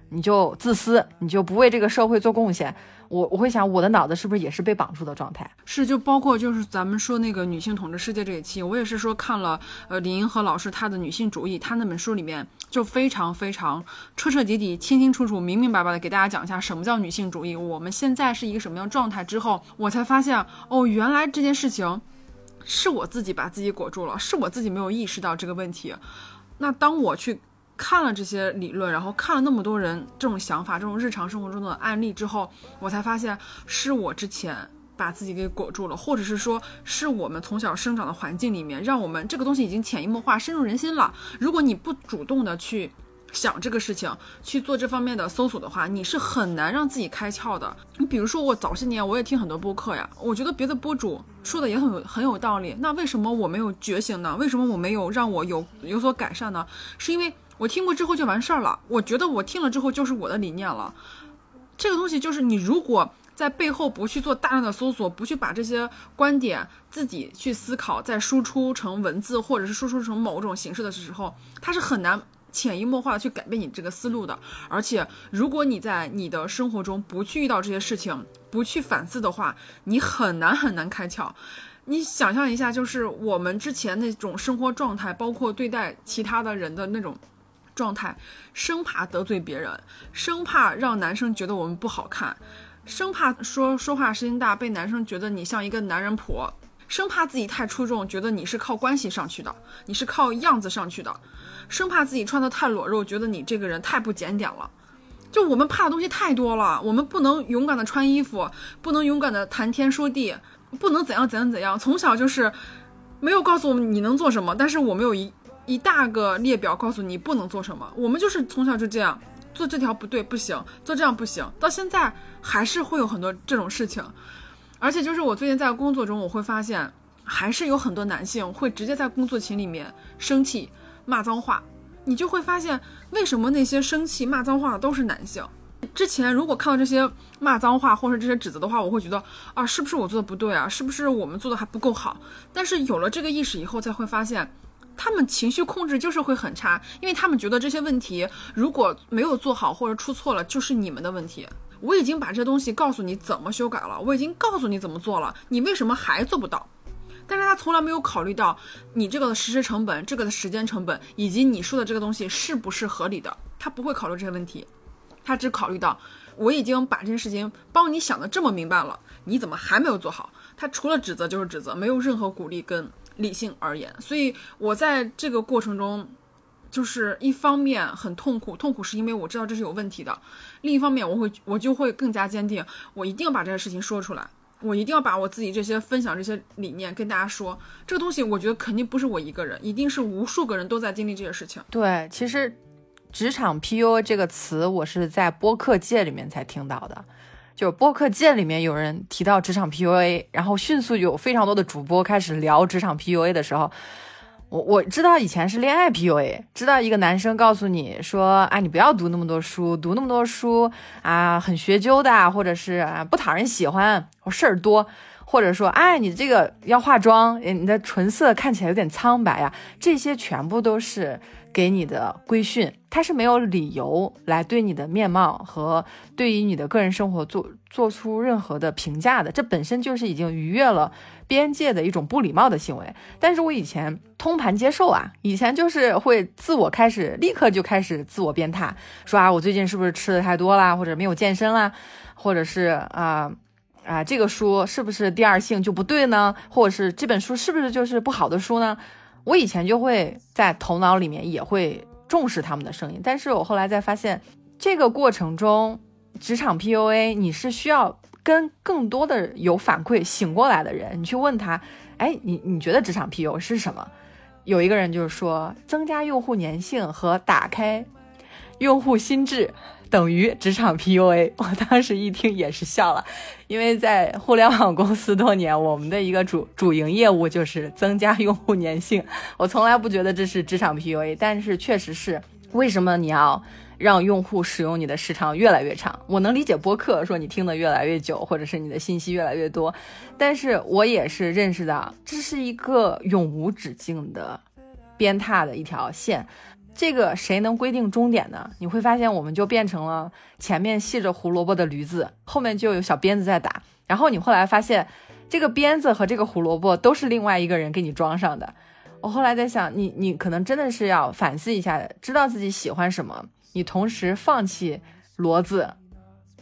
你就自私，你就不为这个社会做贡献。我我会想，我的脑子是不是也是被绑住的状态？是，就包括就是咱们说那个女性统治世界这一期，我也是说看了，呃，林银河老师他的女性主义，他那本书里面就非常非常彻彻底底、清清楚楚、明明白白的给大家讲一下什么叫女性主义，我们现在是一个什么样状态之后，我才发现，哦，原来这件事情是我自己把自己裹住了，是我自己没有意识到这个问题。那当我去。看了这些理论，然后看了那么多人这种想法、这种日常生活中的案例之后，我才发现是我之前把自己给裹住了，或者是说是我们从小生长的环境里面，让我们这个东西已经潜移默化、深入人心了。如果你不主动的去想这个事情，去做这方面的搜索的话，你是很难让自己开窍的。你比如说，我早些年我也听很多播客呀，我觉得别的播主说的也很有很有道理，那为什么我没有觉醒呢？为什么我没有让我有有所改善呢？是因为。我听过之后就完事儿了。我觉得我听了之后就是我的理念了。这个东西就是你如果在背后不去做大量的搜索，不去把这些观点自己去思考，再输出成文字或者是输出成某种形式的时候，它是很难潜移默化的去改变你这个思路的。而且如果你在你的生活中不去遇到这些事情，不去反思的话，你很难很难开窍。你想象一下，就是我们之前那种生活状态，包括对待其他的人的那种。状态，生怕得罪别人，生怕让男生觉得我们不好看，生怕说说话声音大被男生觉得你像一个男人婆，生怕自己太出众，觉得你是靠关系上去的，你是靠样子上去的，生怕自己穿的太裸肉，觉得你这个人太不检点了。就我们怕的东西太多了，我们不能勇敢的穿衣服，不能勇敢的谈天说地，不能怎样怎样怎样。从小就是没有告诉我们你能做什么，但是我们有一。一大个列表告诉你不能做什么，我们就是从小就这样做这条不对不行，做这样不行，到现在还是会有很多这种事情，而且就是我最近在工作中，我会发现还是有很多男性会直接在工作群里面生气骂脏话，你就会发现为什么那些生气骂脏话的都是男性。之前如果看到这些骂脏话或者这些指责的话，我会觉得啊，是不是我做的不对啊？是不是我们做的还不够好？但是有了这个意识以后，才会发现。他们情绪控制就是会很差，因为他们觉得这些问题如果没有做好或者出错了，就是你们的问题。我已经把这东西告诉你怎么修改了，我已经告诉你怎么做了，你为什么还做不到？但是他从来没有考虑到你这个的实施成本、这个的时间成本，以及你说的这个东西是不是合理的，他不会考虑这些问题，他只考虑到我已经把这件事情帮你想的这么明白了，你怎么还没有做好？他除了指责就是指责，没有任何鼓励跟。理性而言，所以我在这个过程中，就是一方面很痛苦，痛苦是因为我知道这是有问题的；另一方面，我会我就会更加坚定，我一定要把这个事情说出来，我一定要把我自己这些分享这些理念跟大家说。这个东西，我觉得肯定不是我一个人，一定是无数个人都在经历这些事情。对，其实职场 PUA 这个词，我是在播客界里面才听到的。就播客界里面有人提到职场 PUA，然后迅速有非常多的主播开始聊职场 PUA 的时候。我我知道以前是恋爱 PUA，知道一个男生告诉你说，哎，你不要读那么多书，读那么多书啊，很学究的，或者是啊不讨人喜欢，或事儿多，或者说，哎，你这个要化妆，你的唇色看起来有点苍白呀，这些全部都是。给你的规训，他是没有理由来对你的面貌和对于你的个人生活做做出任何的评价的，这本身就是已经逾越了边界的一种不礼貌的行为。但是我以前通盘接受啊，以前就是会自我开始立刻就开始自我鞭挞，说啊我最近是不是吃的太多啦，或者没有健身啦，或者是啊啊这个书是不是第二性就不对呢，或者是这本书是不是就是不好的书呢？我以前就会在头脑里面也会重视他们的声音，但是我后来在发现这个过程中，职场 PUA 你是需要跟更多的有反馈醒过来的人，你去问他，哎，你你觉得职场 PUA 是什么？有一个人就是说增加用户粘性和打开用户心智。等于职场 PUA，我当时一听也是笑了，因为在互联网公司多年，我们的一个主主营业务就是增加用户粘性。我从来不觉得这是职场 PUA，但是确实是。为什么你要让用户使用你的时长越来越长？我能理解播客说你听得越来越久，或者是你的信息越来越多，但是我也是认识到这是一个永无止境的鞭挞的一条线。这个谁能规定终点呢？你会发现，我们就变成了前面系着胡萝卜的驴子，后面就有小鞭子在打。然后你后来发现，这个鞭子和这个胡萝卜都是另外一个人给你装上的。我后来在想，你你可能真的是要反思一下，知道自己喜欢什么，你同时放弃骡子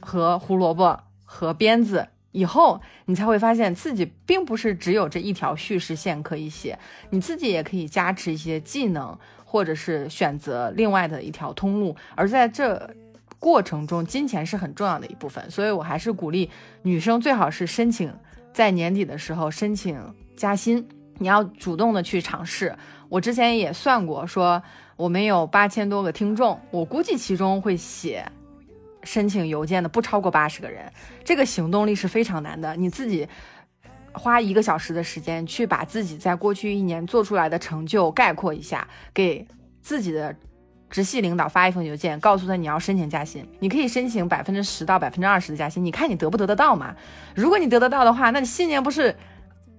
和胡萝卜和鞭子以后，你才会发现自己并不是只有这一条叙事线可以写，你自己也可以加持一些技能。或者是选择另外的一条通路，而在这过程中，金钱是很重要的一部分，所以我还是鼓励女生最好是申请在年底的时候申请加薪，你要主动的去尝试。我之前也算过，说我们有八千多个听众，我估计其中会写申请邮件的不超过八十个人，这个行动力是非常难的，你自己。花一个小时的时间去把自己在过去一年做出来的成就概括一下，给自己的直系领导发一封邮件，告诉他你要申请加薪，你可以申请百分之十到百分之二十的加薪，你看你得不得得到嘛？如果你得得到的话，那你新年不是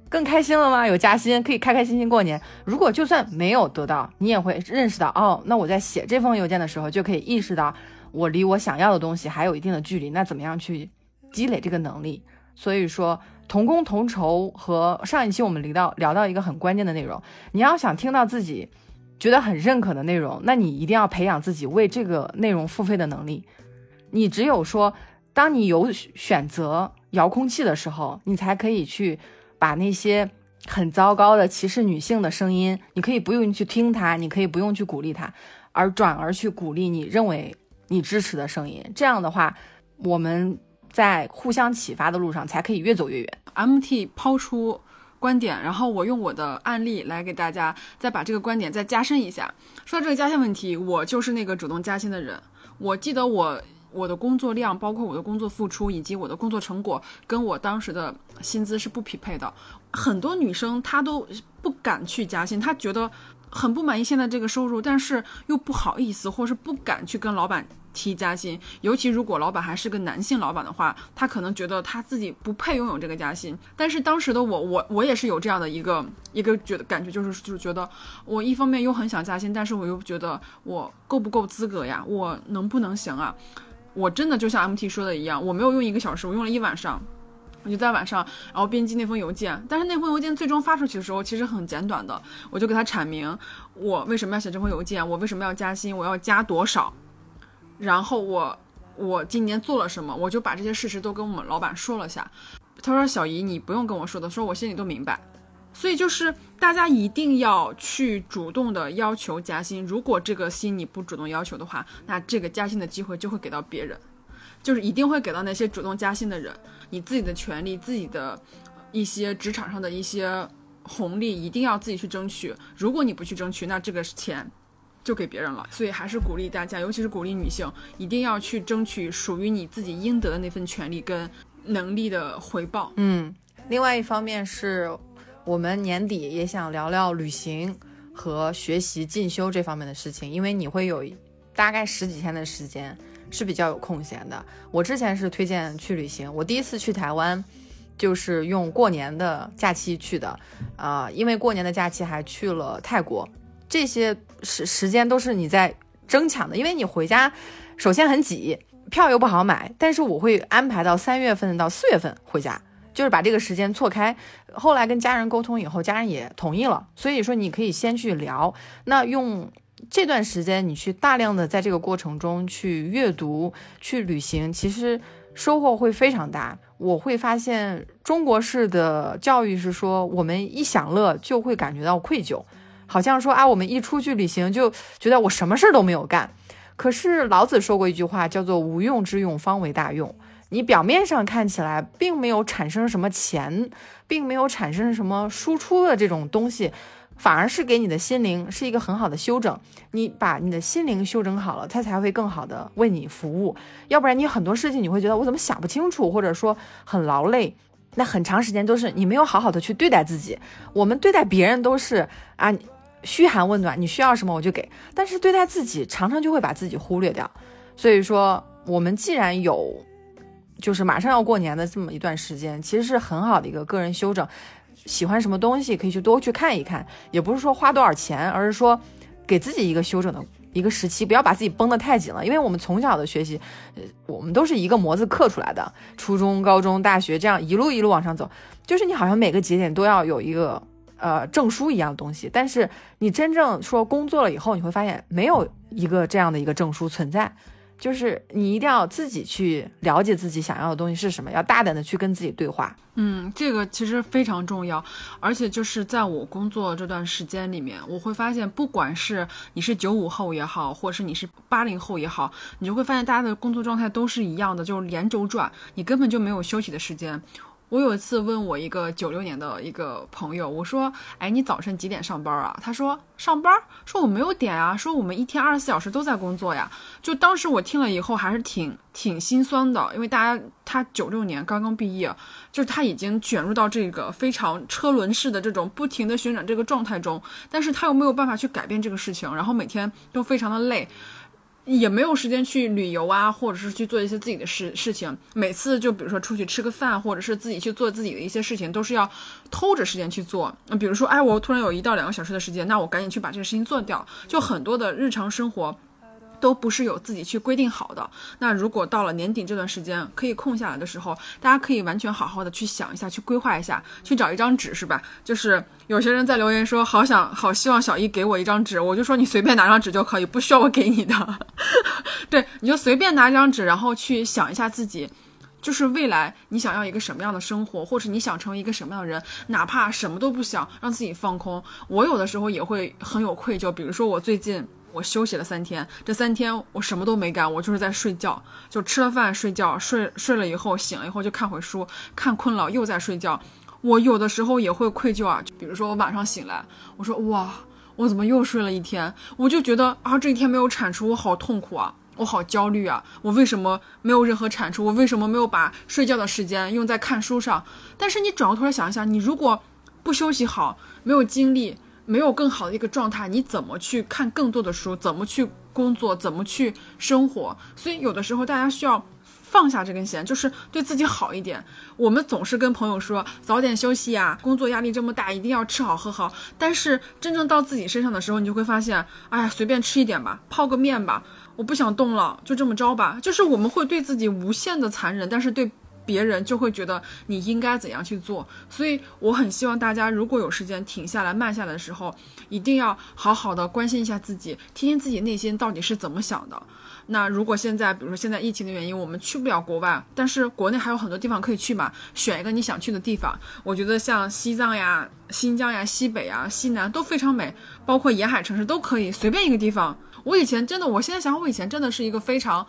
更开心了吗？有加薪可以开开心心过年。如果就算没有得到，你也会认识到哦，那我在写这封邮件的时候就可以意识到我离我想要的东西还有一定的距离，那怎么样去积累这个能力？所以说。同工同酬和上一期我们聊到聊到一个很关键的内容，你要想听到自己觉得很认可的内容，那你一定要培养自己为这个内容付费的能力。你只有说，当你有选择遥控器的时候，你才可以去把那些很糟糕的歧视女性的声音，你可以不用去听它，你可以不用去鼓励它，而转而去鼓励你认为你支持的声音。这样的话，我们。在互相启发的路上，才可以越走越远。MT 抛出观点，然后我用我的案例来给大家再把这个观点再加深一下。说到这个加薪问题，我就是那个主动加薪的人。我记得我我的工作量，包括我的工作付出以及我的工作成果，跟我当时的薪资是不匹配的。很多女生她都不敢去加薪，她觉得很不满意现在这个收入，但是又不好意思，或是不敢去跟老板。提加薪，尤其如果老板还是个男性老板的话，他可能觉得他自己不配拥有这个加薪。但是当时的我，我我也是有这样的一个一个觉得感觉，就是就是觉得我一方面又很想加薪，但是我又觉得我够不够资格呀？我能不能行啊？我真的就像 MT 说的一样，我没有用一个小时，我用了一晚上，我就在晚上然后编辑那封邮件。但是那封邮件最终发出去的时候，其实很简短的，我就给他阐明我为什么要写这封邮件，我为什么要加薪，我要加多少。然后我我今年做了什么，我就把这些事实都跟我们老板说了下。他说：“小姨，你不用跟我说的，说我心里都明白。”所以就是大家一定要去主动的要求加薪。如果这个薪你不主动要求的话，那这个加薪的机会就会给到别人。就是一定会给到那些主动加薪的人。你自己的权利，自己的一些职场上的一些红利，一定要自己去争取。如果你不去争取，那这个钱就给别人了。所以还是鼓励大家，尤其是鼓励女性，一定要去争取属于你自己应得的那份权利跟能力的回报。嗯，另外一方面是我们年底也想聊聊旅行和学习进修这方面的事情，因为你会有大概十几天的时间。是比较有空闲的。我之前是推荐去旅行，我第一次去台湾，就是用过年的假期去的，啊，因为过年的假期还去了泰国，这些时时间都是你在争抢的，因为你回家首先很挤，票又不好买，但是我会安排到三月份到四月份回家，就是把这个时间错开。后来跟家人沟通以后，家人也同意了，所以说你可以先去聊，那用。这段时间，你去大量的在这个过程中去阅读、去旅行，其实收获会非常大。我会发现，中国式的教育是说，我们一享乐就会感觉到愧疚，好像说啊，我们一出去旅行就觉得我什么事儿都没有干。可是老子说过一句话，叫做“无用之用，方为大用”。你表面上看起来并没有产生什么钱，并没有产生什么输出的这种东西。反而是给你的心灵是一个很好的修整，你把你的心灵修整好了，它才会更好的为你服务。要不然你很多事情你会觉得我怎么想不清楚，或者说很劳累，那很长时间都是你没有好好的去对待自己。我们对待别人都是啊嘘寒问暖，你需要什么我就给，但是对待自己常常就会把自己忽略掉。所以说，我们既然有就是马上要过年的这么一段时间，其实是很好的一个个人修整。喜欢什么东西可以去多去看一看，也不是说花多少钱，而是说给自己一个休整的一个时期，不要把自己绷得太紧了。因为我们从小的学习，呃，我们都是一个模子刻出来的，初中、高中、大学这样一路一路往上走，就是你好像每个节点都要有一个呃证书一样的东西，但是你真正说工作了以后，你会发现没有一个这样的一个证书存在。就是你一定要自己去了解自己想要的东西是什么，要大胆的去跟自己对话。嗯，这个其实非常重要，而且就是在我工作这段时间里面，我会发现，不管是你是九五后也好，或者是你是八零后也好，你就会发现大家的工作状态都是一样的，就是连轴转，你根本就没有休息的时间。我有一次问我一个九六年的一个朋友，我说：“哎，你早晨几点上班啊？”他说：“上班？说我没有点啊，说我们一天二十四小时都在工作呀。”就当时我听了以后还是挺挺心酸的，因为大家他九六年刚刚毕业，就是他已经卷入到这个非常车轮式的这种不停的旋转这个状态中，但是他又没有办法去改变这个事情，然后每天都非常的累。也没有时间去旅游啊，或者是去做一些自己的事事情。每次就比如说出去吃个饭，或者是自己去做自己的一些事情，都是要偷着时间去做。那比如说，哎，我突然有一到两个小时的时间，那我赶紧去把这个事情做掉。就很多的日常生活。都不是有自己去规定好的。那如果到了年底这段时间可以空下来的时候，大家可以完全好好的去想一下，去规划一下，去找一张纸，是吧？就是有些人在留言说，好想好希望小易给我一张纸，我就说你随便拿张纸就可以，不需要我给你的。对，你就随便拿张纸，然后去想一下自己，就是未来你想要一个什么样的生活，或是你想成为一个什么样的人，哪怕什么都不想，让自己放空。我有的时候也会很有愧疚，比如说我最近。我休息了三天，这三天我什么都没干，我就是在睡觉，就吃了饭睡觉，睡睡了以后醒了以后就看会书，看困了又在睡觉。我有的时候也会愧疚啊，就比如说我晚上醒来，我说哇，我怎么又睡了一天？我就觉得啊，这一天没有产出，我好痛苦啊，我好焦虑啊，我为什么没有任何产出？我为什么没有把睡觉的时间用在看书上？但是你转过头来想一想，你如果不休息好，没有精力。没有更好的一个状态，你怎么去看更多的书？怎么去工作？怎么去生活？所以有的时候大家需要放下这根弦，就是对自己好一点。我们总是跟朋友说早点休息呀，工作压力这么大，一定要吃好喝好。但是真正到自己身上的时候，你就会发现，哎呀，随便吃一点吧，泡个面吧，我不想动了，就这么着吧。就是我们会对自己无限的残忍，但是对。别人就会觉得你应该怎样去做，所以我很希望大家如果有时间停下来慢下来的时候，一定要好好的关心一下自己，听听自己内心到底是怎么想的。那如果现在，比如说现在疫情的原因，我们去不了国外，但是国内还有很多地方可以去嘛，选一个你想去的地方。我觉得像西藏呀、新疆呀、西北啊、西南都非常美，包括沿海城市都可以，随便一个地方。我以前真的，我现在想，我以前真的是一个非常。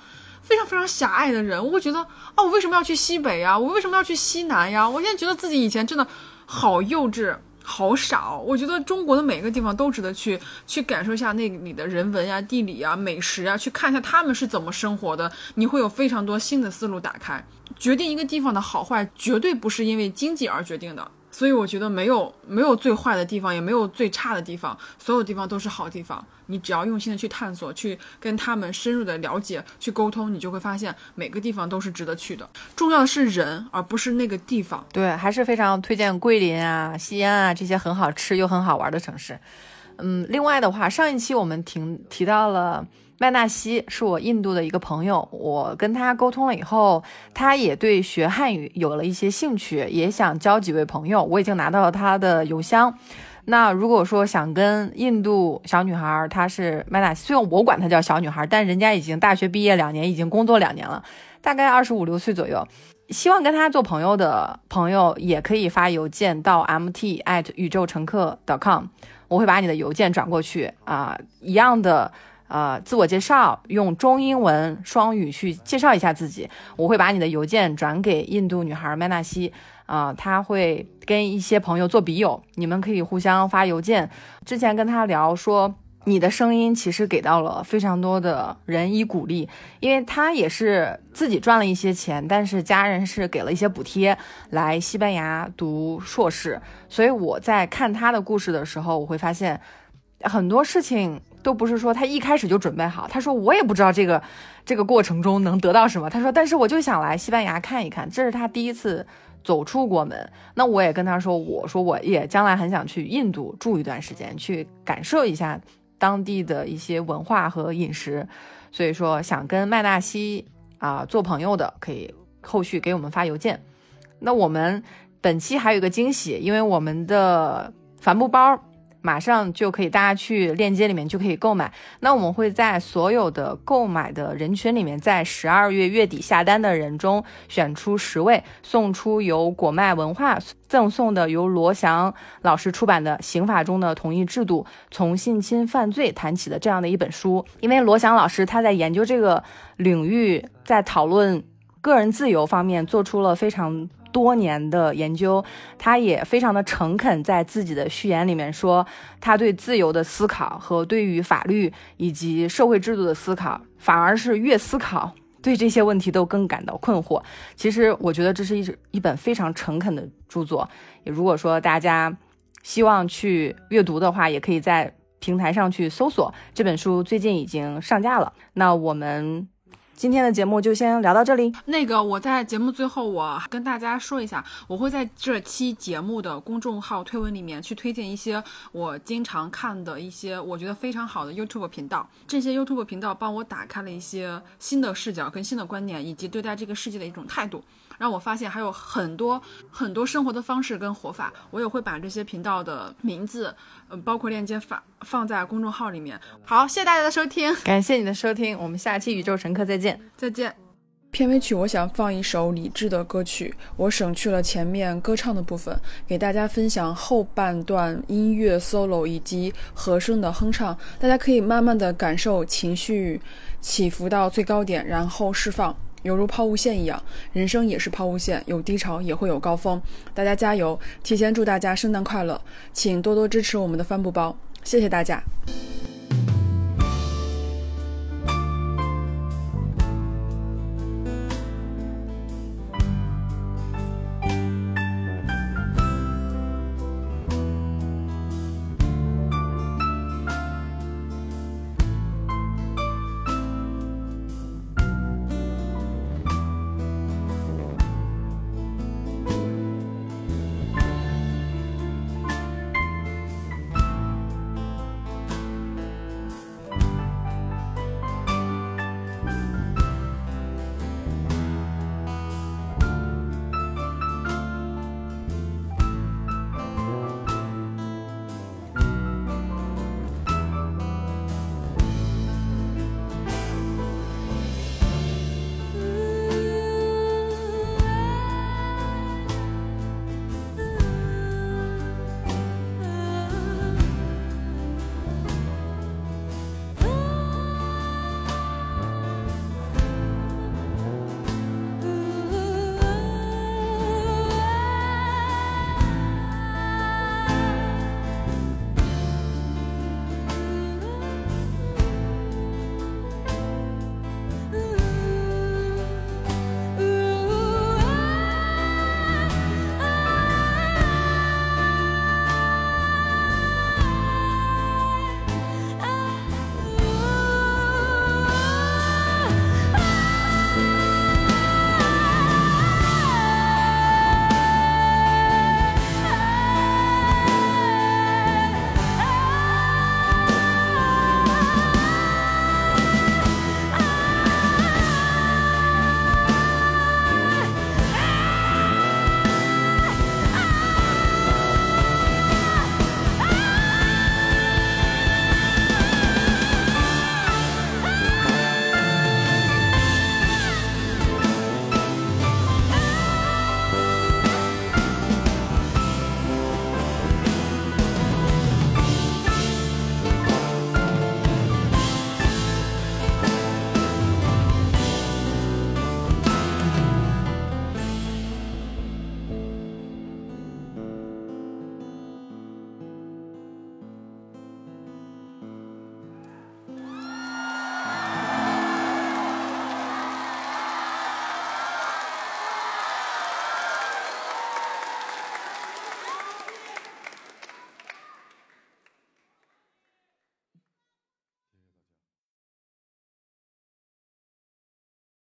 非常非常狭隘的人，我会觉得啊，我为什么要去西北呀？我为什么要去西南呀？我现在觉得自己以前真的好幼稚。好傻，我觉得中国的每个地方都值得去去感受一下那里的人文呀、地理呀、美食呀，去看一下他们是怎么生活的，你会有非常多新的思路打开。决定一个地方的好坏，绝对不是因为经济而决定的。所以我觉得没有没有最坏的地方，也没有最差的地方，所有地方都是好地方。你只要用心的去探索，去跟他们深入的了解，去沟通，你就会发现每个地方都是值得去的。重要的是人，而不是那个地方。对，还是非常推荐桂林啊、西安啊这些很好吃又很好玩的城市。嗯，另外的话，上一期我们提提到了。麦纳西是我印度的一个朋友，我跟他沟通了以后，他也对学汉语有了一些兴趣，也想交几位朋友。我已经拿到了他的邮箱。那如果说想跟印度小女孩，她是麦纳西，虽然我管她叫小女孩，但人家已经大学毕业两年，已经工作两年了，大概二十五六岁左右。希望跟她做朋友的朋友，也可以发邮件到 mt at 宇宙乘客 .com，我会把你的邮件转过去啊，一样的。呃，自我介绍用中英文双语去介绍一下自己。我会把你的邮件转给印度女孩麦纳西，啊，他会跟一些朋友做笔友，你们可以互相发邮件。之前跟他聊说，你的声音其实给到了非常多的人以鼓励，因为他也是自己赚了一些钱，但是家人是给了一些补贴来西班牙读硕士。所以我在看他的故事的时候，我会发现很多事情。都不是说他一开始就准备好。他说我也不知道这个这个过程中能得到什么。他说，但是我就想来西班牙看一看，这是他第一次走出国门。那我也跟他说，我说我也将来很想去印度住一段时间，去感受一下当地的一些文化和饮食。所以说，想跟麦纳西啊做朋友的，可以后续给我们发邮件。那我们本期还有一个惊喜，因为我们的帆布包。马上就可以，大家去链接里面就可以购买。那我们会在所有的购买的人群里面，在十二月月底下单的人中选出十位，送出由果麦文化赠送的由罗翔老师出版的《刑法中的同意制度：从性侵犯罪谈起》的这样的一本书。因为罗翔老师他在研究这个领域，在讨论个人自由方面做出了非常。多年的研究，他也非常的诚恳，在自己的序言里面说，他对自由的思考和对于法律以及社会制度的思考，反而是越思考，对这些问题都更感到困惑。其实，我觉得这是一一本非常诚恳的著作。也如果说大家希望去阅读的话，也可以在平台上去搜索这本书，最近已经上架了。那我们。今天的节目就先聊到这里。那个，我在节目最后，我跟大家说一下，我会在这期节目的公众号推文里面去推荐一些我经常看的一些我觉得非常好的 YouTube 频道。这些 YouTube 频道帮我打开了一些新的视角跟新的观念，以及对待这个世界的一种态度。让我发现还有很多很多生活的方式跟活法，我也会把这些频道的名字，呃，包括链接发放在公众号里面。好，谢谢大家的收听，感谢你的收听，我们下期宇宙乘客再见，再见。片尾曲我想放一首李志的歌曲，我省去了前面歌唱的部分，给大家分享后半段音乐 solo 以及和声的哼唱，大家可以慢慢的感受情绪起伏到最高点，然后释放。犹如抛物线一样，人生也是抛物线，有低潮也会有高峰。大家加油！提前祝大家圣诞快乐，请多多支持我们的帆布包，谢谢大家。